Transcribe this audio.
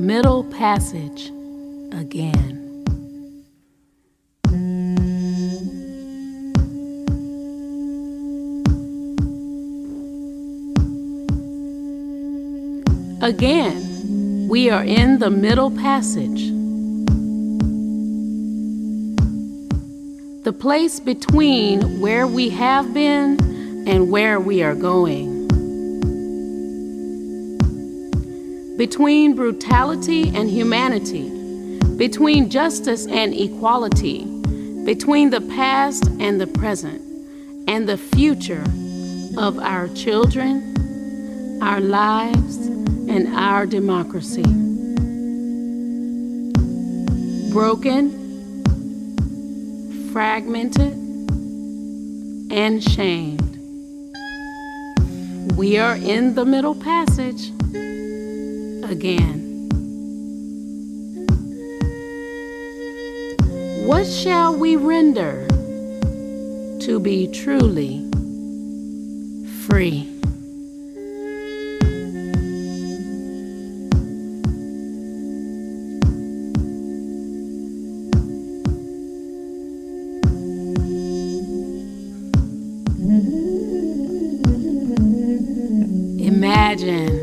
middle passage again. Again, we are in the middle passage. The place between where we have been and where we are going. Between brutality and humanity. Between justice and equality. Between the past and the present. And the future of our children, our lives, and our democracy. Broken, fragmented, and shamed. We are in the middle passage again. What shall we render to be truly free? Imagine